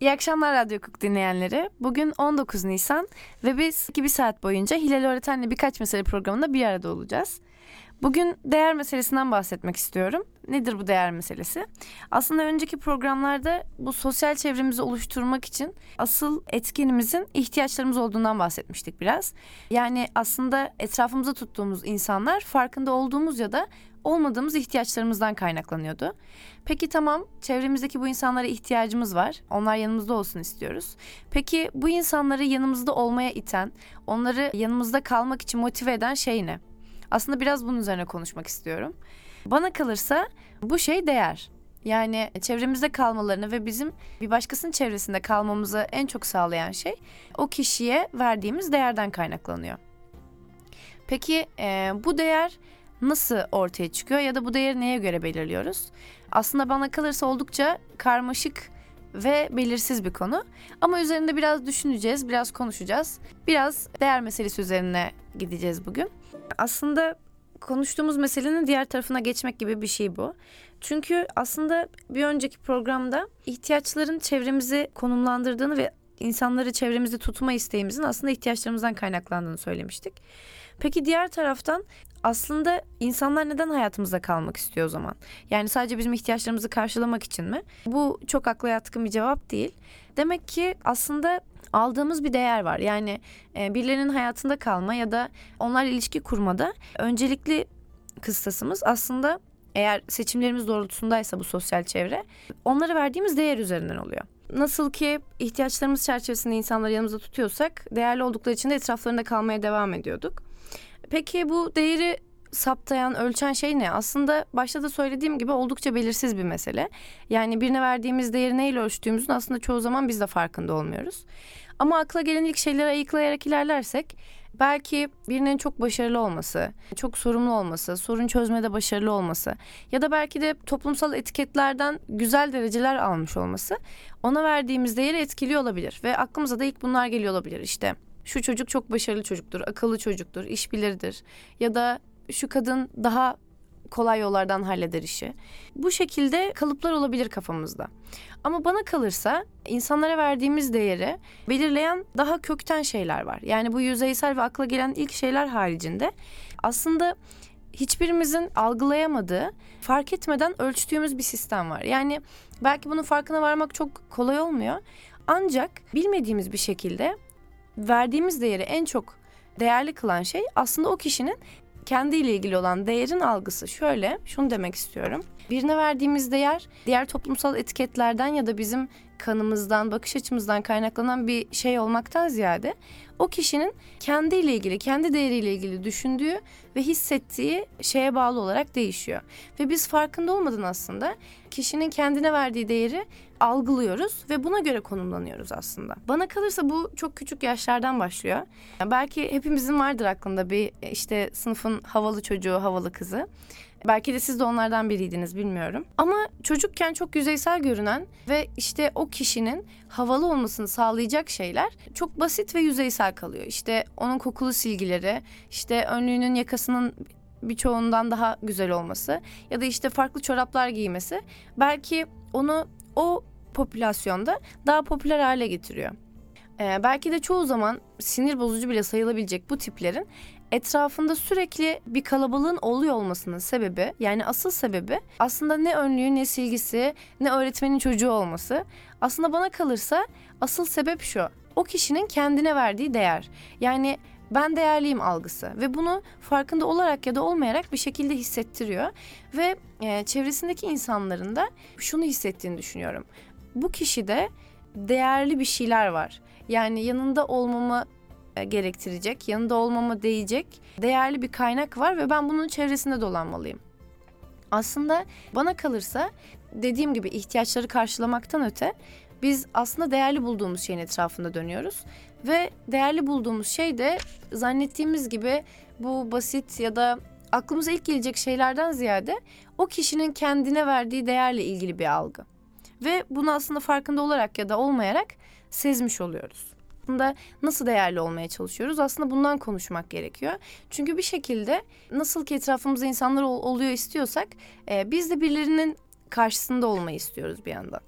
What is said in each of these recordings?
İyi akşamlar Radyo Hukuk dinleyenleri. Bugün 19 Nisan ve biz iki bir saat boyunca Hilal Öğretmen'le birkaç mesele programında bir arada olacağız. Bugün değer meselesinden bahsetmek istiyorum. Nedir bu değer meselesi? Aslında önceki programlarda bu sosyal çevremizi oluşturmak için asıl etkenimizin ihtiyaçlarımız olduğundan bahsetmiştik biraz. Yani aslında etrafımıza tuttuğumuz insanlar farkında olduğumuz ya da olmadığımız ihtiyaçlarımızdan kaynaklanıyordu. Peki tamam çevremizdeki bu insanlara ihtiyacımız var. Onlar yanımızda olsun istiyoruz. Peki bu insanları yanımızda olmaya iten, onları yanımızda kalmak için motive eden şey ne? Aslında biraz bunun üzerine konuşmak istiyorum. Bana kalırsa bu şey değer. Yani çevremizde kalmalarını ve bizim bir başkasının çevresinde kalmamızı en çok sağlayan şey o kişiye verdiğimiz değerden kaynaklanıyor. Peki e, bu değer nasıl ortaya çıkıyor ya da bu değeri neye göre belirliyoruz? Aslında bana kalırsa oldukça karmaşık ve belirsiz bir konu. Ama üzerinde biraz düşüneceğiz, biraz konuşacağız. Biraz değer meselesi üzerine gideceğiz bugün. Aslında konuştuğumuz meselenin diğer tarafına geçmek gibi bir şey bu. Çünkü aslında bir önceki programda ihtiyaçların çevremizi konumlandırdığını ve insanları çevremizde tutma isteğimizin aslında ihtiyaçlarımızdan kaynaklandığını söylemiştik. Peki diğer taraftan aslında insanlar neden hayatımızda kalmak istiyor o zaman? Yani sadece bizim ihtiyaçlarımızı karşılamak için mi? Bu çok akla yatkın bir cevap değil. Demek ki aslında aldığımız bir değer var. Yani e, birilerinin hayatında kalma ya da onlarla ilişki kurmada öncelikli kıstasımız aslında eğer seçimlerimiz doğrultusundaysa bu sosyal çevre onlara verdiğimiz değer üzerinden oluyor. Nasıl ki ihtiyaçlarımız çerçevesinde insanları yanımızda tutuyorsak değerli oldukları için de etraflarında kalmaya devam ediyorduk. Peki bu değeri saptayan, ölçen şey ne? Aslında başta da söylediğim gibi oldukça belirsiz bir mesele. Yani birine verdiğimiz değeri neyle ölçtüğümüzün aslında çoğu zaman biz de farkında olmuyoruz. Ama akla gelen ilk şeyleri ayıklayarak ilerlersek belki birinin çok başarılı olması, çok sorumlu olması, sorun çözmede başarılı olması ya da belki de toplumsal etiketlerden güzel dereceler almış olması ona verdiğimiz değeri etkiliyor olabilir ve aklımıza da ilk bunlar geliyor olabilir işte. Şu çocuk çok başarılı çocuktur, akıllı çocuktur, işbilirdir ya da şu kadın daha kolay yollardan halleder işi. Bu şekilde kalıplar olabilir kafamızda. Ama bana kalırsa insanlara verdiğimiz değeri belirleyen daha kökten şeyler var. Yani bu yüzeysel ve akla gelen ilk şeyler haricinde aslında hiçbirimizin algılayamadığı, fark etmeden ölçtüğümüz bir sistem var. Yani belki bunun farkına varmak çok kolay olmuyor. Ancak bilmediğimiz bir şekilde verdiğimiz değeri en çok değerli kılan şey aslında o kişinin kendiyle ilgili olan değerin algısı. Şöyle, şunu demek istiyorum. Birine verdiğimiz değer diğer toplumsal etiketlerden ya da bizim kanımızdan, bakış açımızdan kaynaklanan bir şey olmaktan ziyade o kişinin kendiyle ilgili, kendi değeriyle ilgili düşündüğü ve hissettiği şeye bağlı olarak değişiyor. Ve biz farkında olmadan aslında kişinin kendine verdiği değeri algılıyoruz ve buna göre konumlanıyoruz aslında. Bana kalırsa bu çok küçük yaşlardan başlıyor. Yani belki hepimizin vardır aklında bir işte sınıfın havalı çocuğu, havalı kızı. Belki de siz de onlardan biriydiniz bilmiyorum. Ama çocukken çok yüzeysel görünen ve işte o kişinin havalı olmasını sağlayacak şeyler çok basit ve yüzeysel kalıyor. İşte onun kokulu silgileri, işte önlüğünün yakasının birçoğundan daha güzel olması ya da işte farklı çoraplar giymesi belki onu o popülasyonda daha popüler hale getiriyor. Ee, belki de çoğu zaman sinir bozucu bile sayılabilecek bu tiplerin etrafında sürekli bir kalabalığın oluyor olmasının sebebi yani asıl sebebi aslında ne önlüğü ne silgisi ne öğretmenin çocuğu olması. Aslında bana kalırsa asıl sebep şu. O kişinin kendine verdiği değer. Yani ben değerliyim algısı ve bunu farkında olarak ya da olmayarak bir şekilde hissettiriyor ve e, çevresindeki insanların da şunu hissettiğini düşünüyorum. Bu kişide değerli bir şeyler var. Yani yanında olmamı e, gerektirecek, yanında olmama değecek değerli bir kaynak var ve ben bunun çevresinde dolanmalıyım. Aslında bana kalırsa dediğim gibi ihtiyaçları karşılamaktan öte biz aslında değerli bulduğumuz şeyin etrafında dönüyoruz ve değerli bulduğumuz şey de zannettiğimiz gibi bu basit ya da aklımıza ilk gelecek şeylerden ziyade o kişinin kendine verdiği değerle ilgili bir algı. Ve bunu aslında farkında olarak ya da olmayarak sezmiş oluyoruz aslında nasıl değerli olmaya çalışıyoruz? Aslında bundan konuşmak gerekiyor. Çünkü bir şekilde nasıl ki etrafımızda insanlar ol, oluyor istiyorsak e, biz de birilerinin karşısında olmayı istiyoruz bir yandan.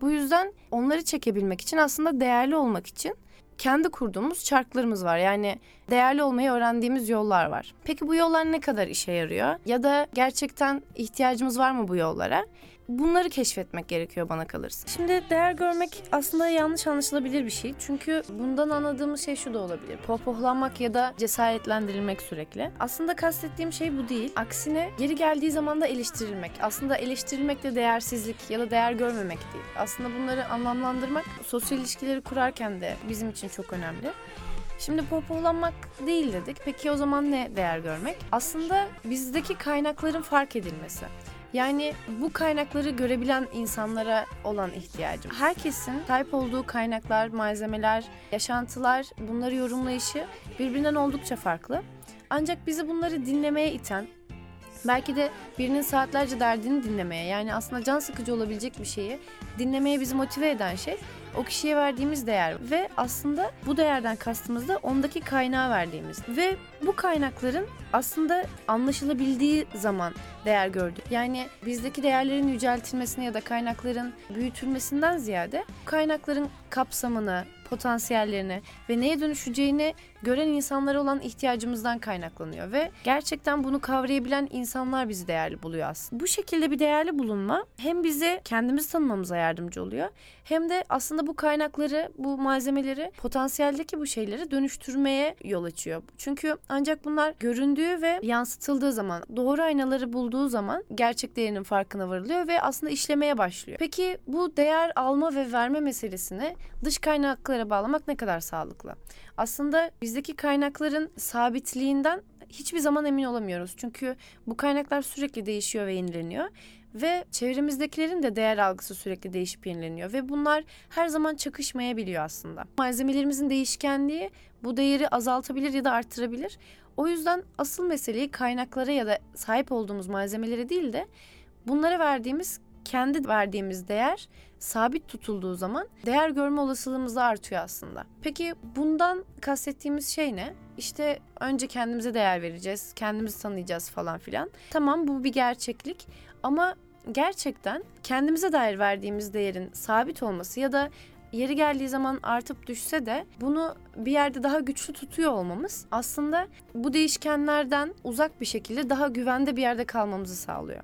Bu yüzden onları çekebilmek için aslında değerli olmak için kendi kurduğumuz çarklarımız var. Yani değerli olmayı öğrendiğimiz yollar var. Peki bu yollar ne kadar işe yarıyor? Ya da gerçekten ihtiyacımız var mı bu yollara? Bunları keşfetmek gerekiyor bana kalırsa. Şimdi değer görmek aslında yanlış anlaşılabilir bir şey. Çünkü bundan anladığımız şey şu da olabilir. Pohpohlanmak ya da cesaretlendirilmek sürekli. Aslında kastettiğim şey bu değil. Aksine geri geldiği zaman da eleştirilmek. Aslında eleştirilmek de değersizlik ya da değer görmemek değil. Aslında bunları anlamlandırmak sosyal ilişkileri kurarken de bizim için çok önemli. Şimdi pohpohlanmak değil dedik. Peki o zaman ne değer görmek? Aslında bizdeki kaynakların fark edilmesi. Yani bu kaynakları görebilen insanlara olan ihtiyacım. Herkesin sahip olduğu kaynaklar, malzemeler, yaşantılar, bunları yorumlayışı birbirinden oldukça farklı. Ancak bizi bunları dinlemeye iten, belki de birinin saatlerce derdini dinlemeye yani aslında can sıkıcı olabilecek bir şeyi dinlemeye bizi motive eden şey o kişiye verdiğimiz değer ve aslında bu değerden kastımız da ondaki kaynağı verdiğimiz ve bu kaynakların aslında anlaşılabildiği zaman değer gördük. Yani bizdeki değerlerin yüceltilmesine ya da kaynakların büyütülmesinden ziyade kaynakların kapsamını, potansiyellerini ve neye dönüşeceğini gören insanlara olan ihtiyacımızdan kaynaklanıyor ve gerçekten bunu kavrayabilen insanlar bizi değerli buluyor aslında. Bu şekilde bir değerli bulunma hem bize kendimizi tanımamıza yardımcı oluyor hem de aslında bu kaynakları, bu malzemeleri, potansiyeldeki bu şeyleri dönüştürmeye yol açıyor. Çünkü ancak bunlar göründüğü ve yansıtıldığı zaman, doğru aynaları bulduğu zaman gerçek değerinin farkına varılıyor ve aslında işlemeye başlıyor. Peki bu değer alma ve verme meselesini dış kaynaklara bağlamak ne kadar sağlıklı? Aslında bizdeki kaynakların sabitliğinden hiçbir zaman emin olamıyoruz. Çünkü bu kaynaklar sürekli değişiyor ve yenileniyor ve çevremizdekilerin de değer algısı sürekli değişip yenileniyor ve bunlar her zaman çakışmayabiliyor aslında. Malzemelerimizin değişkenliği bu değeri azaltabilir ya da arttırabilir. O yüzden asıl meseleyi kaynaklara ya da sahip olduğumuz malzemelere değil de bunlara verdiğimiz kendi verdiğimiz değer sabit tutulduğu zaman değer görme olasılığımız da artıyor aslında. Peki bundan kastettiğimiz şey ne? İşte önce kendimize değer vereceğiz, kendimizi tanıyacağız falan filan. Tamam bu bir gerçeklik ama gerçekten kendimize dair verdiğimiz değerin sabit olması ya da yeri geldiği zaman artıp düşse de bunu bir yerde daha güçlü tutuyor olmamız aslında bu değişkenlerden uzak bir şekilde daha güvende bir yerde kalmamızı sağlıyor.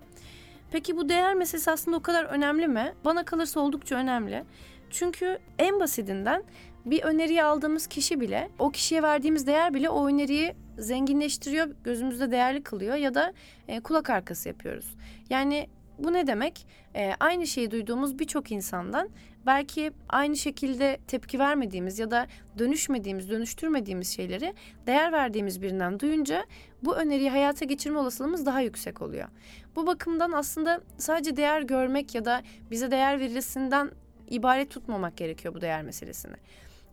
Peki bu değer meselesi aslında o kadar önemli mi? Bana kalırsa oldukça önemli. Çünkü en basitinden bir öneriyi aldığımız kişi bile, o kişiye verdiğimiz değer bile o öneriyi zenginleştiriyor, gözümüzde değerli kılıyor ya da e, kulak arkası yapıyoruz. Yani bu ne demek? E, aynı şeyi duyduğumuz birçok insandan belki aynı şekilde tepki vermediğimiz ya da dönüşmediğimiz, dönüştürmediğimiz şeyleri değer verdiğimiz birinden duyunca bu öneriyi hayata geçirme olasılığımız daha yüksek oluyor. Bu bakımdan aslında sadece değer görmek ya da bize değer verilisinden ibaret tutmamak gerekiyor bu değer meselesini.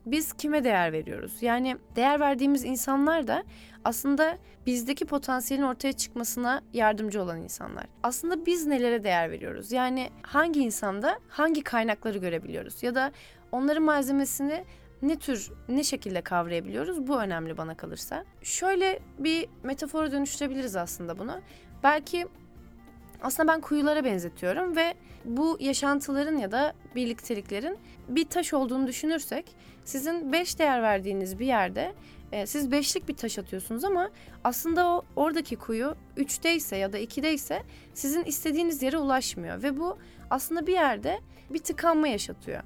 Biz kime değer veriyoruz? Yani değer verdiğimiz insanlar da aslında bizdeki potansiyelin ortaya çıkmasına yardımcı olan insanlar. Aslında biz nelere değer veriyoruz? Yani hangi insanda hangi kaynakları görebiliyoruz ya da onların malzemesini ne tür, ne şekilde kavrayabiliyoruz? Bu önemli bana kalırsa. Şöyle bir metafora dönüştürebiliriz aslında bunu. Belki aslında ben kuyulara benzetiyorum ve bu yaşantıların ya da birlikteliklerin bir taş olduğunu düşünürsek sizin beş değer verdiğiniz bir yerde e, siz beşlik bir taş atıyorsunuz ama aslında o oradaki kuyu üçteyse ya da ikideyse sizin istediğiniz yere ulaşmıyor ve bu aslında bir yerde bir tıkanma yaşatıyor.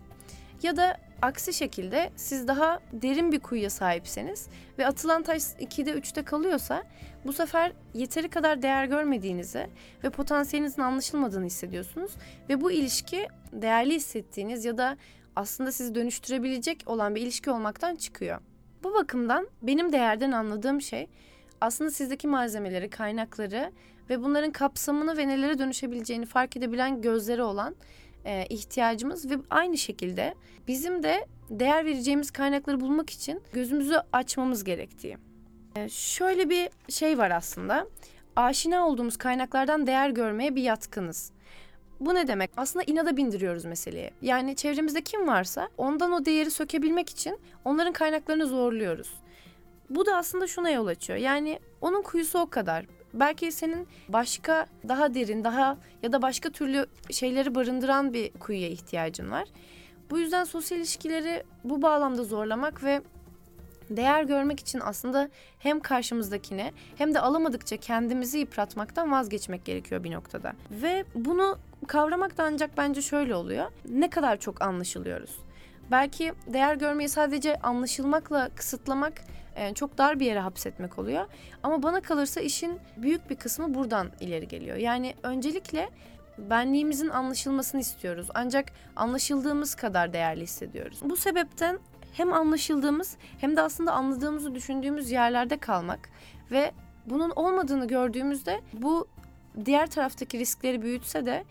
Ya da aksi şekilde siz daha derin bir kuyuya sahipseniz ve atılan taş 2'de 3'te kalıyorsa bu sefer yeteri kadar değer görmediğinizi ve potansiyelinizin anlaşılmadığını hissediyorsunuz ve bu ilişki değerli hissettiğiniz ya da aslında sizi dönüştürebilecek olan bir ilişki olmaktan çıkıyor. Bu bakımdan benim değerden anladığım şey aslında sizdeki malzemeleri, kaynakları ve bunların kapsamını ve nelere dönüşebileceğini fark edebilen gözleri olan e, ihtiyacımız ve aynı şekilde bizim de değer vereceğimiz kaynakları bulmak için gözümüzü açmamız gerektiği. E, şöyle bir şey var aslında. Aşina olduğumuz kaynaklardan değer görmeye bir yatkınız. Bu ne demek? Aslında inada bindiriyoruz meseleye. Yani çevremizde kim varsa ondan o değeri sökebilmek için onların kaynaklarını zorluyoruz. Bu da aslında şuna yol açıyor. Yani onun kuyusu o kadar. Belki senin başka daha derin, daha ya da başka türlü şeyleri barındıran bir kuyuya ihtiyacın var. Bu yüzden sosyal ilişkileri bu bağlamda zorlamak ve değer görmek için aslında hem karşımızdakine hem de alamadıkça kendimizi yıpratmaktan vazgeçmek gerekiyor bir noktada. Ve bunu kavramak da ancak bence şöyle oluyor. Ne kadar çok anlaşılıyoruz. Belki değer görmeyi sadece anlaşılmakla kısıtlamak e, çok dar bir yere hapsetmek oluyor. Ama bana kalırsa işin büyük bir kısmı buradan ileri geliyor. Yani öncelikle benliğimizin anlaşılmasını istiyoruz. Ancak anlaşıldığımız kadar değerli hissediyoruz. Bu sebepten hem anlaşıldığımız hem de aslında anladığımızı düşündüğümüz yerlerde kalmak ve bunun olmadığını gördüğümüzde bu diğer taraftaki riskleri büyütse de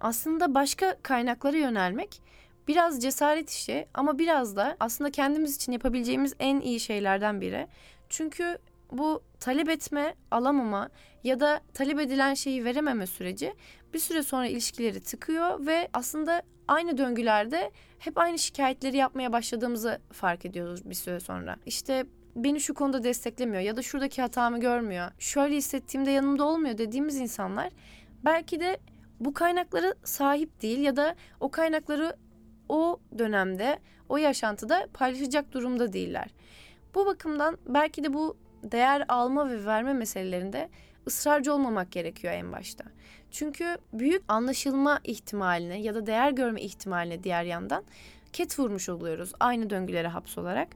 aslında başka kaynaklara yönelmek biraz cesaret işi ama biraz da aslında kendimiz için yapabileceğimiz en iyi şeylerden biri. Çünkü bu talep etme, alamama ya da talep edilen şeyi verememe süreci bir süre sonra ilişkileri tıkıyor ve aslında aynı döngülerde hep aynı şikayetleri yapmaya başladığımızı fark ediyoruz bir süre sonra. İşte beni şu konuda desteklemiyor ya da şuradaki hatamı görmüyor. Şöyle hissettiğimde yanımda olmuyor dediğimiz insanlar belki de bu kaynakları sahip değil ya da o kaynakları o dönemde, o yaşantıda paylaşacak durumda değiller. Bu bakımdan belki de bu değer alma ve verme meselelerinde ısrarcı olmamak gerekiyor en başta. Çünkü büyük anlaşılma ihtimaline ya da değer görme ihtimaline diğer yandan ket vurmuş oluyoruz aynı döngülere hapsolarak.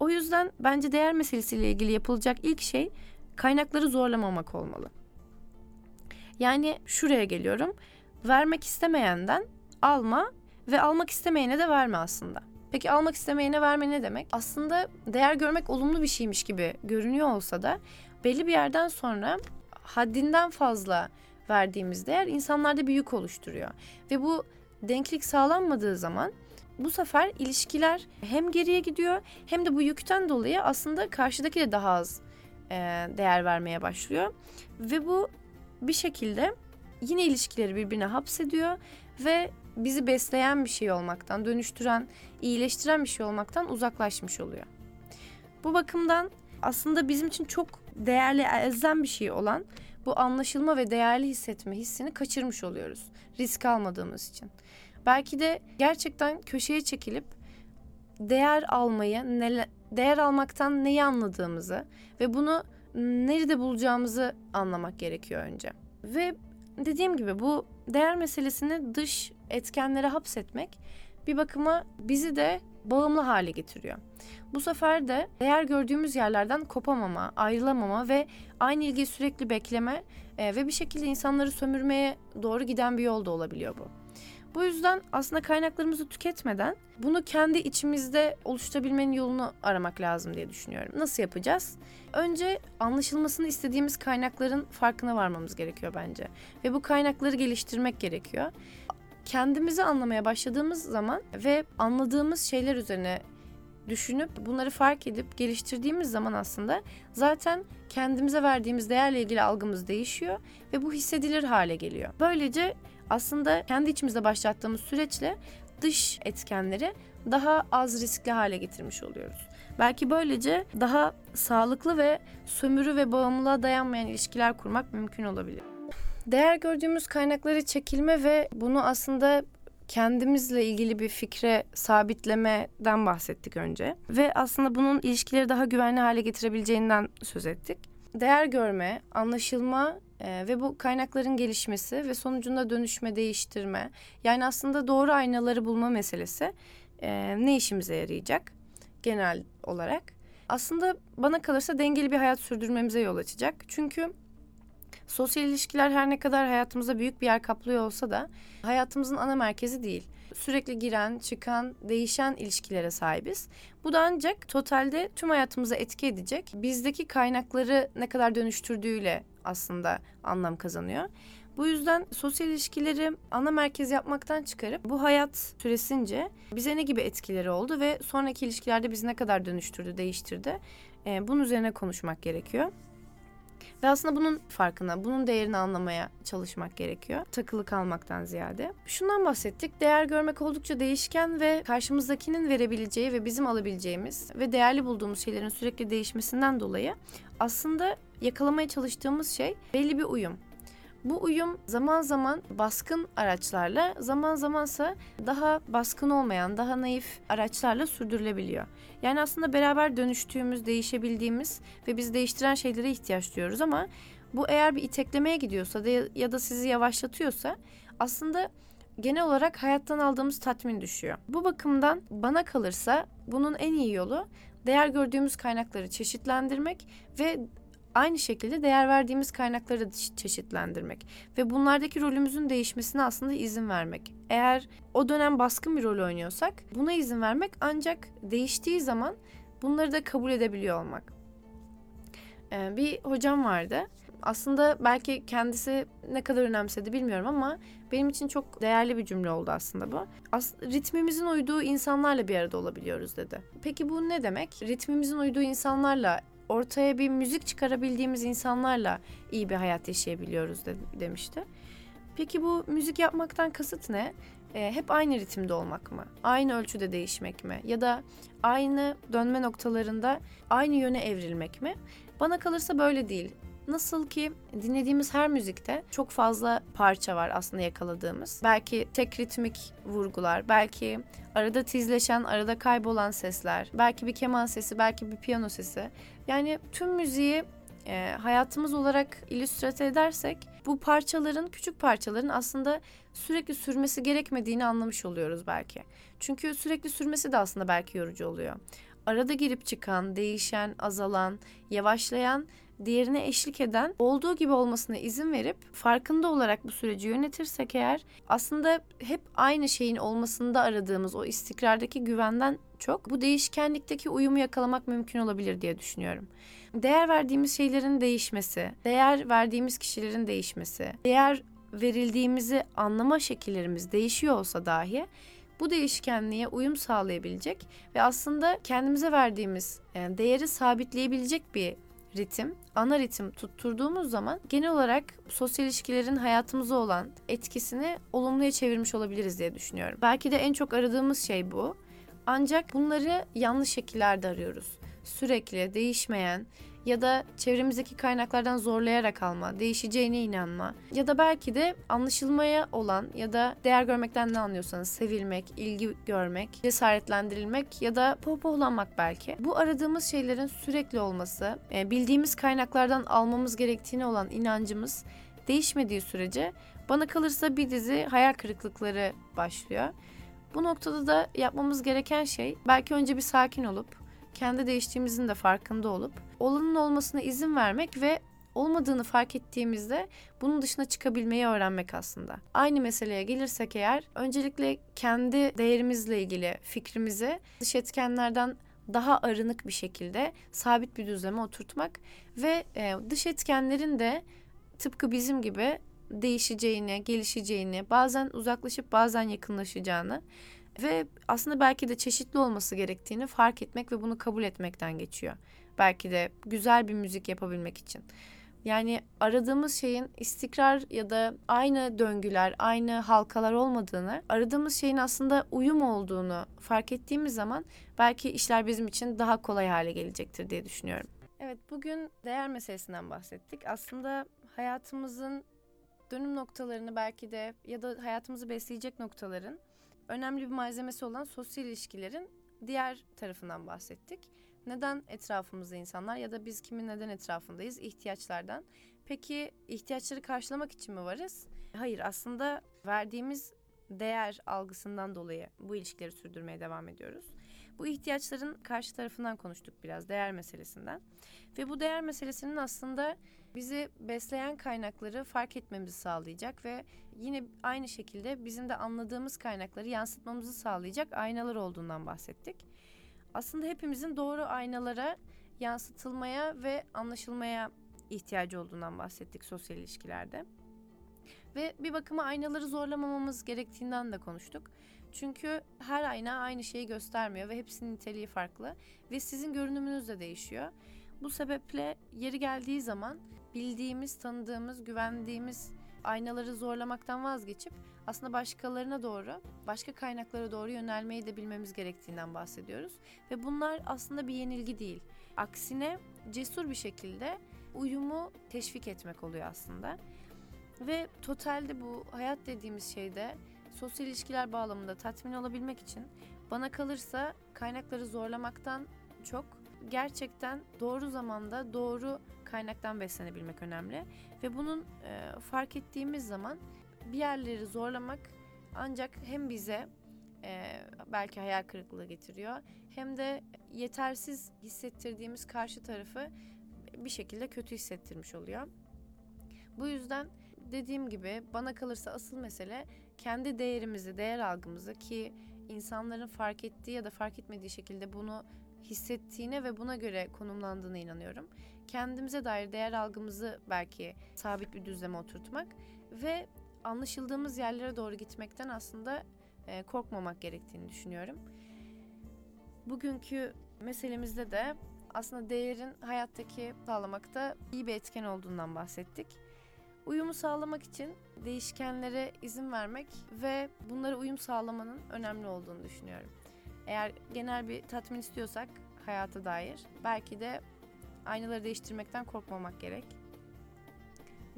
O yüzden bence değer meselesiyle ilgili yapılacak ilk şey kaynakları zorlamamak olmalı. Yani şuraya geliyorum. Vermek istemeyenden alma ve almak istemeyene de verme aslında. Peki almak istemeyene verme ne demek? Aslında değer görmek olumlu bir şeymiş gibi görünüyor olsa da belli bir yerden sonra haddinden fazla verdiğimiz değer insanlarda bir yük oluşturuyor. Ve bu denklik sağlanmadığı zaman bu sefer ilişkiler hem geriye gidiyor hem de bu yükten dolayı aslında karşıdaki de daha az e, değer vermeye başlıyor. Ve bu bir şekilde yine ilişkileri birbirine hapsediyor ve bizi besleyen bir şey olmaktan, dönüştüren, iyileştiren bir şey olmaktan uzaklaşmış oluyor. Bu bakımdan aslında bizim için çok değerli, elzem bir şey olan bu anlaşılma ve değerli hissetme hissini kaçırmış oluyoruz. Risk almadığımız için. Belki de gerçekten köşeye çekilip değer almayı, ne, değer almaktan neyi anladığımızı ve bunu nerede bulacağımızı anlamak gerekiyor önce. Ve dediğim gibi bu değer meselesini dış etkenlere hapsetmek bir bakıma bizi de bağımlı hale getiriyor. Bu sefer de değer gördüğümüz yerlerden kopamama, ayrılamama ve aynı ilgiyi sürekli bekleme e, ve bir şekilde insanları sömürmeye doğru giden bir yol da olabiliyor bu. Bu yüzden aslında kaynaklarımızı tüketmeden bunu kendi içimizde oluşturabilmenin yolunu aramak lazım diye düşünüyorum. Nasıl yapacağız? Önce anlaşılmasını istediğimiz kaynakların farkına varmamız gerekiyor bence. Ve bu kaynakları geliştirmek gerekiyor. Kendimizi anlamaya başladığımız zaman ve anladığımız şeyler üzerine düşünüp bunları fark edip geliştirdiğimiz zaman aslında zaten kendimize verdiğimiz değerle ilgili algımız değişiyor ve bu hissedilir hale geliyor. Böylece aslında kendi içimizde başlattığımız süreçle dış etkenleri daha az riskli hale getirmiş oluyoruz. Belki böylece daha sağlıklı ve sömürü ve bağımlılığa dayanmayan ilişkiler kurmak mümkün olabilir. Değer gördüğümüz kaynakları çekilme ve bunu aslında kendimizle ilgili bir fikre sabitlemeden bahsettik önce. Ve aslında bunun ilişkileri daha güvenli hale getirebileceğinden söz ettik. Değer görme, anlaşılma e, ve bu kaynakların gelişmesi ve sonucunda dönüşme, değiştirme. Yani aslında doğru aynaları bulma meselesi e, ne işimize yarayacak genel olarak? Aslında bana kalırsa dengeli bir hayat sürdürmemize yol açacak. Çünkü Sosyal ilişkiler her ne kadar hayatımızda büyük bir yer kaplıyor olsa da hayatımızın ana merkezi değil. Sürekli giren, çıkan, değişen ilişkilere sahibiz. Bu da ancak totalde tüm hayatımıza etki edecek. Bizdeki kaynakları ne kadar dönüştürdüğüyle aslında anlam kazanıyor. Bu yüzden sosyal ilişkileri ana merkez yapmaktan çıkarıp bu hayat süresince bize ne gibi etkileri oldu ve sonraki ilişkilerde bizi ne kadar dönüştürdü, değiştirdi. Bunun üzerine konuşmak gerekiyor. Ve aslında bunun farkına, bunun değerini anlamaya çalışmak gerekiyor. Takılı kalmaktan ziyade. Şundan bahsettik. Değer görmek oldukça değişken ve karşımızdakinin verebileceği ve bizim alabileceğimiz ve değerli bulduğumuz şeylerin sürekli değişmesinden dolayı aslında yakalamaya çalıştığımız şey belli bir uyum. Bu uyum zaman zaman baskın araçlarla, zaman zamansa daha baskın olmayan, daha naif araçlarla sürdürülebiliyor. Yani aslında beraber dönüştüğümüz, değişebildiğimiz ve bizi değiştiren şeylere ihtiyaç duyuyoruz ama bu eğer bir iteklemeye gidiyorsa de ya da sizi yavaşlatıyorsa aslında genel olarak hayattan aldığımız tatmin düşüyor. Bu bakımdan bana kalırsa bunun en iyi yolu değer gördüğümüz kaynakları çeşitlendirmek ve aynı şekilde değer verdiğimiz kaynakları çeşitlendirmek ve bunlardaki rolümüzün değişmesine aslında izin vermek. Eğer o dönem baskın bir rol oynuyorsak buna izin vermek ancak değiştiği zaman bunları da kabul edebiliyor olmak. Ee, bir hocam vardı. Aslında belki kendisi ne kadar önemsedi bilmiyorum ama benim için çok değerli bir cümle oldu aslında bu. As ritmimizin uyduğu insanlarla bir arada olabiliyoruz dedi. Peki bu ne demek? Ritmimizin uyduğu insanlarla ortaya bir müzik çıkarabildiğimiz insanlarla iyi bir hayat yaşayabiliyoruz de, demişti. Peki bu müzik yapmaktan kasıt ne? E, hep aynı ritimde olmak mı? Aynı ölçüde değişmek mi? Ya da aynı dönme noktalarında aynı yöne evrilmek mi? Bana kalırsa böyle değil. Nasıl ki dinlediğimiz her müzikte çok fazla parça var aslında yakaladığımız. Belki tek ritmik vurgular, belki arada tizleşen, arada kaybolan sesler, belki bir keman sesi, belki bir piyano sesi. Yani tüm müziği e, hayatımız olarak illüstrate edersek bu parçaların, küçük parçaların aslında sürekli sürmesi gerekmediğini anlamış oluyoruz belki. Çünkü sürekli sürmesi de aslında belki yorucu oluyor. Arada girip çıkan, değişen, azalan, yavaşlayan diğerine eşlik eden olduğu gibi olmasına izin verip farkında olarak bu süreci yönetirsek eğer aslında hep aynı şeyin olmasında aradığımız o istikrardaki güvenden çok bu değişkenlikteki uyumu yakalamak mümkün olabilir diye düşünüyorum. Değer verdiğimiz şeylerin değişmesi, değer verdiğimiz kişilerin değişmesi, değer verildiğimizi anlama şekillerimiz değişiyor olsa dahi bu değişkenliğe uyum sağlayabilecek ve aslında kendimize verdiğimiz yani değeri sabitleyebilecek bir ritim, ana ritim tutturduğumuz zaman genel olarak sosyal ilişkilerin hayatımıza olan etkisini olumluya çevirmiş olabiliriz diye düşünüyorum. Belki de en çok aradığımız şey bu. Ancak bunları yanlış şekillerde arıyoruz. Sürekli değişmeyen ya da çevremizdeki kaynaklardan zorlayarak alma, değişeceğine inanma ya da belki de anlaşılmaya olan ya da değer görmekten ne anlıyorsanız sevilmek, ilgi görmek, cesaretlendirilmek ya da pohpohlanmak belki. Bu aradığımız şeylerin sürekli olması, e, bildiğimiz kaynaklardan almamız gerektiğine olan inancımız değişmediği sürece bana kalırsa bir dizi hayal kırıklıkları başlıyor. Bu noktada da yapmamız gereken şey belki önce bir sakin olup kendi değiştiğimizin de farkında olup olanın olmasına izin vermek ve olmadığını fark ettiğimizde bunun dışına çıkabilmeyi öğrenmek aslında. Aynı meseleye gelirsek eğer öncelikle kendi değerimizle ilgili fikrimizi dış etkenlerden daha arınık bir şekilde sabit bir düzleme oturtmak ve e, dış etkenlerin de tıpkı bizim gibi değişeceğini, gelişeceğini, bazen uzaklaşıp bazen yakınlaşacağını ve aslında belki de çeşitli olması gerektiğini fark etmek ve bunu kabul etmekten geçiyor. Belki de güzel bir müzik yapabilmek için. Yani aradığımız şeyin istikrar ya da aynı döngüler, aynı halkalar olmadığını, aradığımız şeyin aslında uyum olduğunu fark ettiğimiz zaman belki işler bizim için daha kolay hale gelecektir diye düşünüyorum. Evet, bugün değer meselesinden bahsettik. Aslında hayatımızın dönüm noktalarını belki de ya da hayatımızı besleyecek noktaların önemli bir malzemesi olan sosyal ilişkilerin diğer tarafından bahsettik. Neden etrafımızda insanlar ya da biz kimin neden etrafındayız? İhtiyaçlardan. Peki ihtiyaçları karşılamak için mi varız? Hayır aslında verdiğimiz değer algısından dolayı bu ilişkileri sürdürmeye devam ediyoruz. Bu ihtiyaçların karşı tarafından konuştuk biraz değer meselesinden. Ve bu değer meselesinin aslında bizi besleyen kaynakları fark etmemizi sağlayacak ve yine aynı şekilde bizim de anladığımız kaynakları yansıtmamızı sağlayacak aynalar olduğundan bahsettik. Aslında hepimizin doğru aynalara yansıtılmaya ve anlaşılmaya ihtiyacı olduğundan bahsettik sosyal ilişkilerde. Ve bir bakıma aynaları zorlamamamız gerektiğinden de konuştuk. Çünkü her ayna aynı şeyi göstermiyor ve hepsinin niteliği farklı ve sizin görünümünüz de değişiyor. Bu sebeple yeri geldiği zaman bildiğimiz, tanıdığımız, güvendiğimiz aynaları zorlamaktan vazgeçip aslında başkalarına doğru, başka kaynaklara doğru yönelmeyi de bilmemiz gerektiğinden bahsediyoruz. Ve bunlar aslında bir yenilgi değil. Aksine cesur bir şekilde uyumu teşvik etmek oluyor aslında. Ve totalde bu hayat dediğimiz şeyde sosyal ilişkiler bağlamında tatmin olabilmek için bana kalırsa kaynakları zorlamaktan çok gerçekten doğru zamanda doğru kaynaktan beslenebilmek önemli. Ve bunun e, fark ettiğimiz zaman bir yerleri zorlamak ancak hem bize e, belki hayal kırıklığı getiriyor hem de yetersiz hissettirdiğimiz karşı tarafı bir şekilde kötü hissettirmiş oluyor. Bu yüzden dediğim gibi bana kalırsa asıl mesele kendi değerimizi, değer algımızı ki insanların fark ettiği ya da fark etmediği şekilde bunu hissettiğine ve buna göre konumlandığına inanıyorum. Kendimize dair değer algımızı belki sabit bir düzleme oturtmak ve anlaşıldığımız yerlere doğru gitmekten aslında e, korkmamak gerektiğini düşünüyorum. Bugünkü meselemizde de aslında değerin hayattaki sağlamakta iyi bir etken olduğundan bahsettik. Uyumu sağlamak için değişkenlere izin vermek ve bunlara uyum sağlamanın önemli olduğunu düşünüyorum. Eğer genel bir tatmin istiyorsak hayata dair belki de aynaları değiştirmekten korkmamak gerek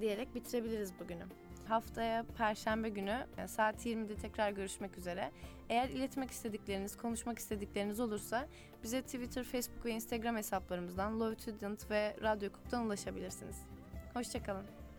diyerek bitirebiliriz bugünü. Haftaya Perşembe günü e, saat 20'de tekrar görüşmek üzere. Eğer iletmek istedikleriniz, konuşmak istedikleriniz olursa bize Twitter, Facebook ve Instagram hesaplarımızdan Love Student ve Radyo Kuk'tan ulaşabilirsiniz. Hoşçakalın.